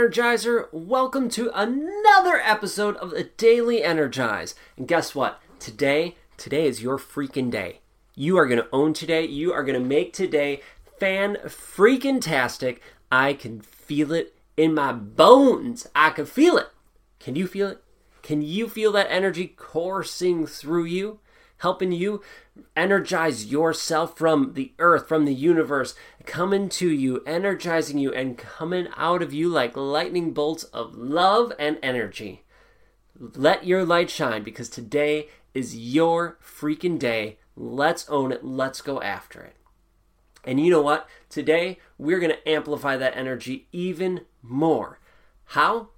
Energizer. Welcome to another episode of the Daily Energize. And guess what? Today, today is your freaking day. You are going to own today. You are going to make today fan freaking tastic. I can feel it in my bones. I can feel it. Can you feel it? Can you feel that energy coursing through you? Helping you energize yourself from the earth, from the universe, coming to you, energizing you, and coming out of you like lightning bolts of love and energy. Let your light shine because today is your freaking day. Let's own it. Let's go after it. And you know what? Today, we're going to amplify that energy even more. How?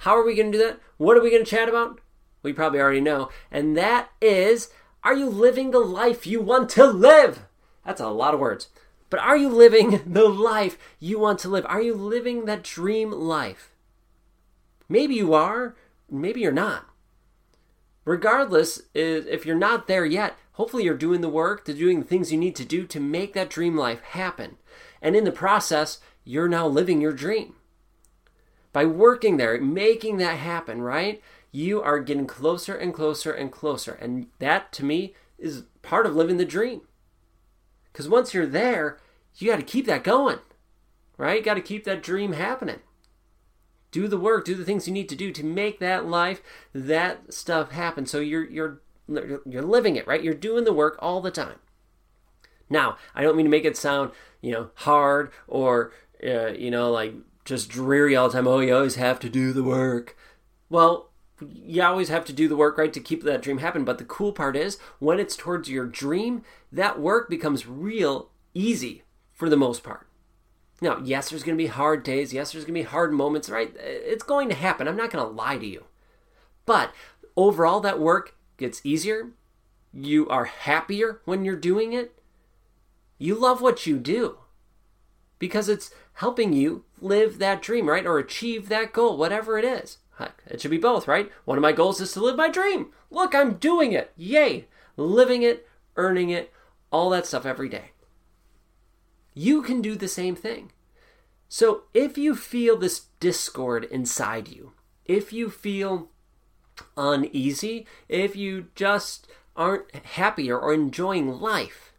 How are we going to do that? What are we going to chat about? We probably already know. And that is are you living the life you want to live? That's a lot of words. But are you living the life you want to live? Are you living that dream life? Maybe you are, maybe you're not. Regardless, if you're not there yet, hopefully you're doing the work, doing the things you need to do to make that dream life happen. And in the process, you're now living your dream. By working there, making that happen, right? You are getting closer and closer and closer. And that, to me, is part of living the dream. Because once you're there, you got to keep that going, right? You got to keep that dream happening. Do the work, do the things you need to do to make that life, that stuff happen. So you're you're you're living it, right? You're doing the work all the time. Now, I don't mean to make it sound, you know, hard or uh, you know, like just dreary all the time. Oh, you always have to do the work. Well, you always have to do the work right to keep that dream happen. But the cool part is when it's towards your dream that work becomes real easy for the most part. Now yes there's going to be hard days. Yes there's going to be hard moments right? It's going to happen. I'm not going to lie to you. But overall that work gets easier. You are happier when you're doing it. You love what you do because it's helping you live that dream right or achieve that goal whatever it is It should be both, right? One of my goals is to live my dream. Look, I'm doing it. Yay. Living it, earning it, all that stuff every day. You can do the same thing. So if you feel this discord inside you, if you feel uneasy, if you just aren't happier or enjoying life,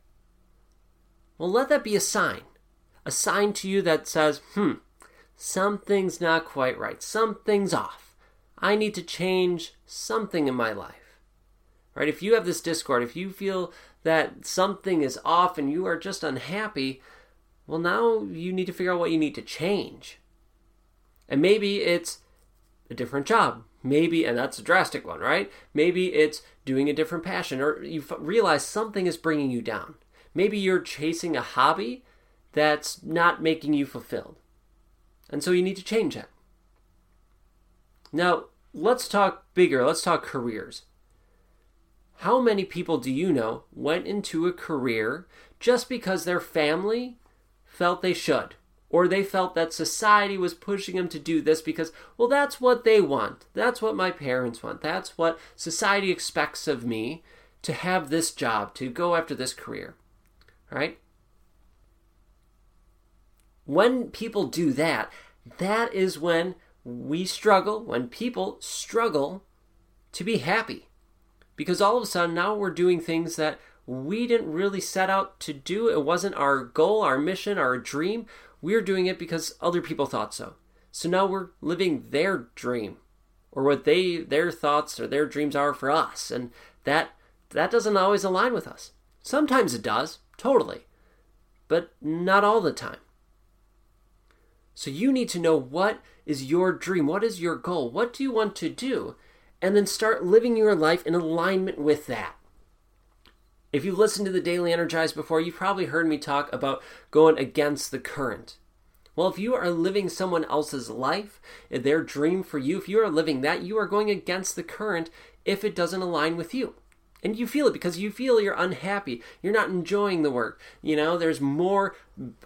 well, let that be a sign. A sign to you that says, hmm, something's not quite right. Something's off. I need to change something in my life. Right? If you have this discord, if you feel that something is off and you are just unhappy, well, now you need to figure out what you need to change. And maybe it's a different job. Maybe, and that's a drastic one, right? Maybe it's doing a different passion, or you realize something is bringing you down. Maybe you're chasing a hobby that's not making you fulfilled. And so you need to change that. Now, let's talk bigger. Let's talk careers. How many people do you know went into a career just because their family felt they should? Or they felt that society was pushing them to do this because, well, that's what they want. That's what my parents want. That's what society expects of me to have this job, to go after this career. Right? When people do that, that is when we struggle, when people struggle to be happy. Because all of a sudden now we're doing things that we didn't really set out to do. It wasn't our goal, our mission, our dream. We're doing it because other people thought so. So now we're living their dream or what they their thoughts or their dreams are for us and that that doesn't always align with us. Sometimes it does, totally. But not all the time. So you need to know what is your dream? What is your goal? What do you want to do? And then start living your life in alignment with that. If you've listened to the Daily Energize before, you've probably heard me talk about going against the current. Well, if you are living someone else's life, their dream for you, if you are living that, you are going against the current if it doesn't align with you. And you feel it because you feel you're unhappy. You're not enjoying the work. You know, there's more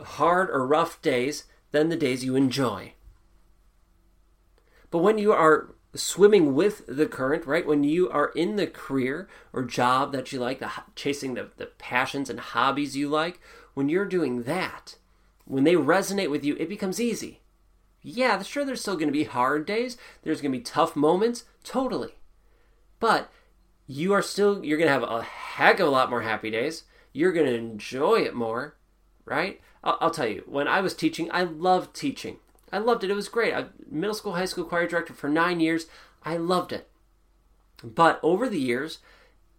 hard or rough days than the days you enjoy. But when you are swimming with the current, right? When you are in the career or job that you like, the, chasing the, the passions and hobbies you like, when you're doing that, when they resonate with you, it becomes easy Yeah, sure, there's still going to be hard days. There's going to be tough moments. Totally. But you are still, you're going to have a heck of a lot more happy days. You're going to enjoy it more, right? I'll, I'll tell you, when I was teaching, I loved teaching. I loved it. It was great. I middle school, high school choir director for nine years. I loved it. But over the years,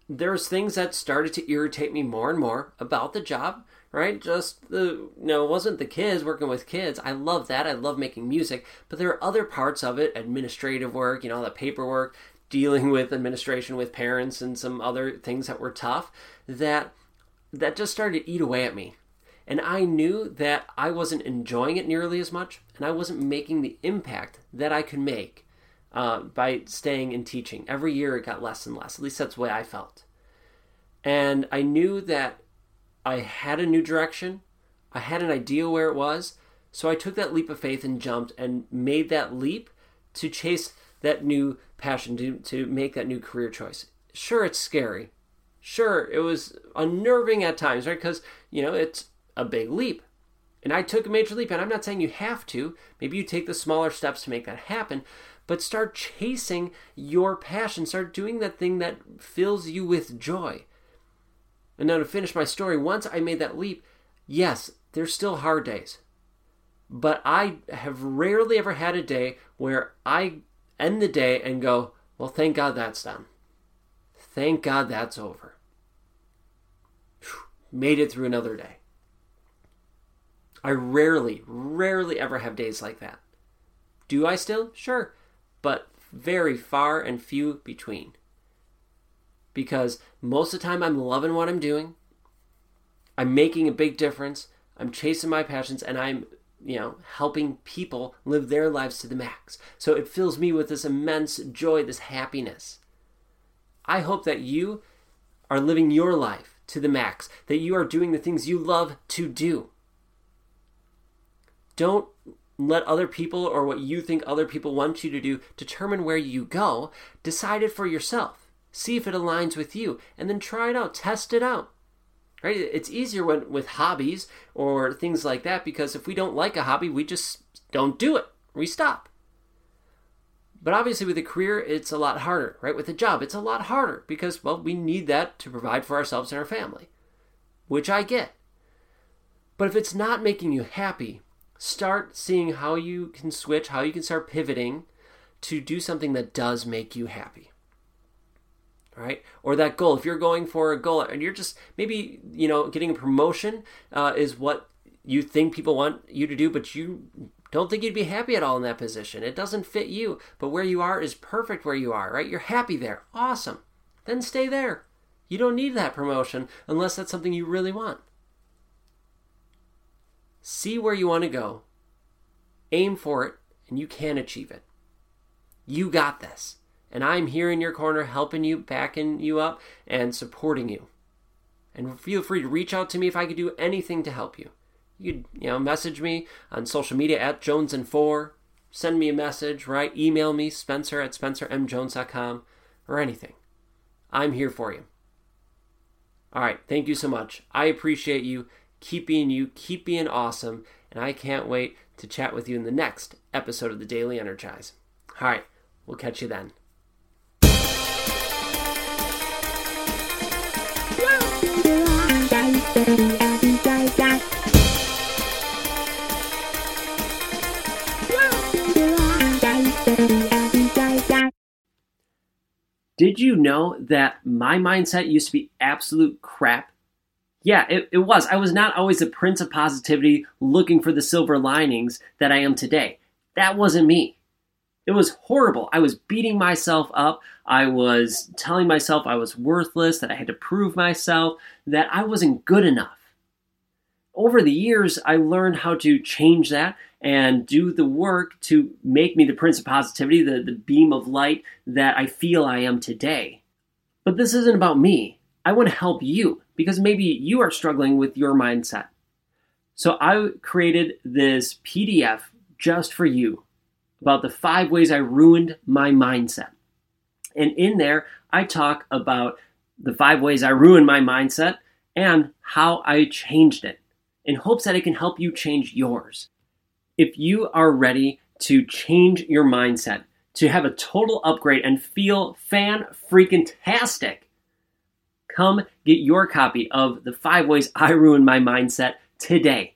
there's things that started to irritate me more and more about the job right just the you know it wasn't the kids working with kids i love that i love making music but there are other parts of it administrative work you know the paperwork dealing with administration with parents and some other things that were tough that that just started to eat away at me and i knew that i wasn't enjoying it nearly as much and i wasn't making the impact that i could make uh, by staying and teaching. Every year it got less and less. At least that's the way I felt. And I knew that I had a new direction. I had an idea where it was. So I took that leap of faith and jumped and made that leap to chase that new passion, to, to make that new career choice. Sure, it's scary. Sure, it was unnerving at times, right? Because, you know, it's a big leap. And I took a major leap, and I'm not saying you have to. Maybe you take the smaller steps to make that happen but start chasing your passion. Start doing that thing that fills you with joy. And now to finish my story, once I made that leap, yes, there's still hard days. But I have rarely ever had a day where I end the day and go, well, thank God that's done. Thank God that's over. Whew, made it through another day. I rarely, rarely ever have days like that. Do I still? Sure but very far and few between. Because most of the time I'm loving what I'm doing, I'm making a big difference, I'm chasing my passions, and I'm you know, helping people live their lives to the max. So it fills me with this immense joy, this happiness. I hope that you are living your life to the max, that you are doing the things you love to do. Don't let other people or what you think other people want you to do determine where you go. Decide it for yourself. See if it aligns with you and then try it out, test it out. Right? It's easier when with hobbies or things like that because if we don't like a hobby, we just don't do it. We stop. But obviously with a career, it's a lot harder, right? With a job, it's a lot harder because well, we need that to provide for ourselves and our family, which I get. But if it's not making you happy, start seeing how you can switch, how you can start pivoting to do something that does make you happy. Right? Or that goal. If you're going for a goal and you're just maybe, you know, getting a promotion uh, is what you think people want you to do, but you don't think you'd be happy at all in that position. It doesn't fit you, but where you are is perfect where you are, right? You're happy there. Awesome. Then stay there. You don't need that promotion unless that's something you really want. See where you want to go, aim for it, and you can achieve it. You got this. And I'm here in your corner helping you, backing you up, and supporting you. And feel free to reach out to me if I could do anything to help you. You could, you know, message me on social media at Jones and Four. Send me a message, right? Email me, Spencer at SpencerMJones.com, or anything. I'm here for you. All right, thank you so much. I appreciate you. Keep being you, keep being awesome, and I can't wait to chat with you in the next episode of the Daily Energize. All right, we'll catch you then. Did you know that my mindset used to be absolute crap yeah, it, it was. I was not always the prince of positivity looking for the silver linings that I am today. That wasn't me. It was horrible. I was beating myself up. I was telling myself I was worthless, that I had to prove myself, that I wasn't good enough. Over the years, I learned how to change that and do the work to make me the prince of positivity, the, the beam of light that I feel I am today. But this isn't about me. I want to help you because maybe you are struggling with your mindset. So I created this PDF just for you about the five ways I ruined my mindset. And in there, I talk about the five ways I ruined my mindset and how I changed it in hopes that it can help you change yours. If you are ready to change your mindset, to have a total upgrade and feel fan freaking tastic, come get your copy of The Five Ways I Ruined My Mindset today.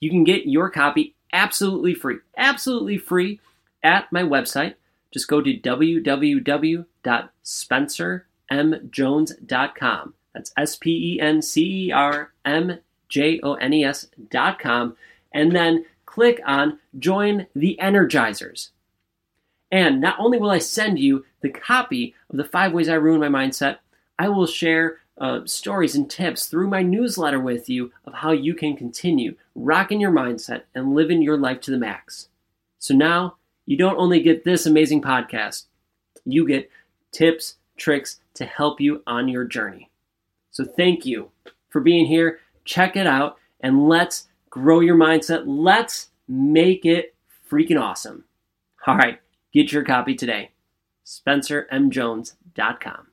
You can get your copy absolutely free, absolutely free at my website. Just go to www.spencermjones.com. That's S P E N C E R M J O N E S.com. And then click on Join the Energizers. And not only will I send you the copy of the five ways I ruin my mindset, I will share uh, stories and tips through my newsletter with you of how you can continue rocking your mindset and living your life to the max. So now you don't only get this amazing podcast, you get tips, tricks to help you on your journey. So thank you for being here. Check it out and let's grow your mindset. Let's make it freaking awesome. All right, get your copy today. SpencerMJones.com.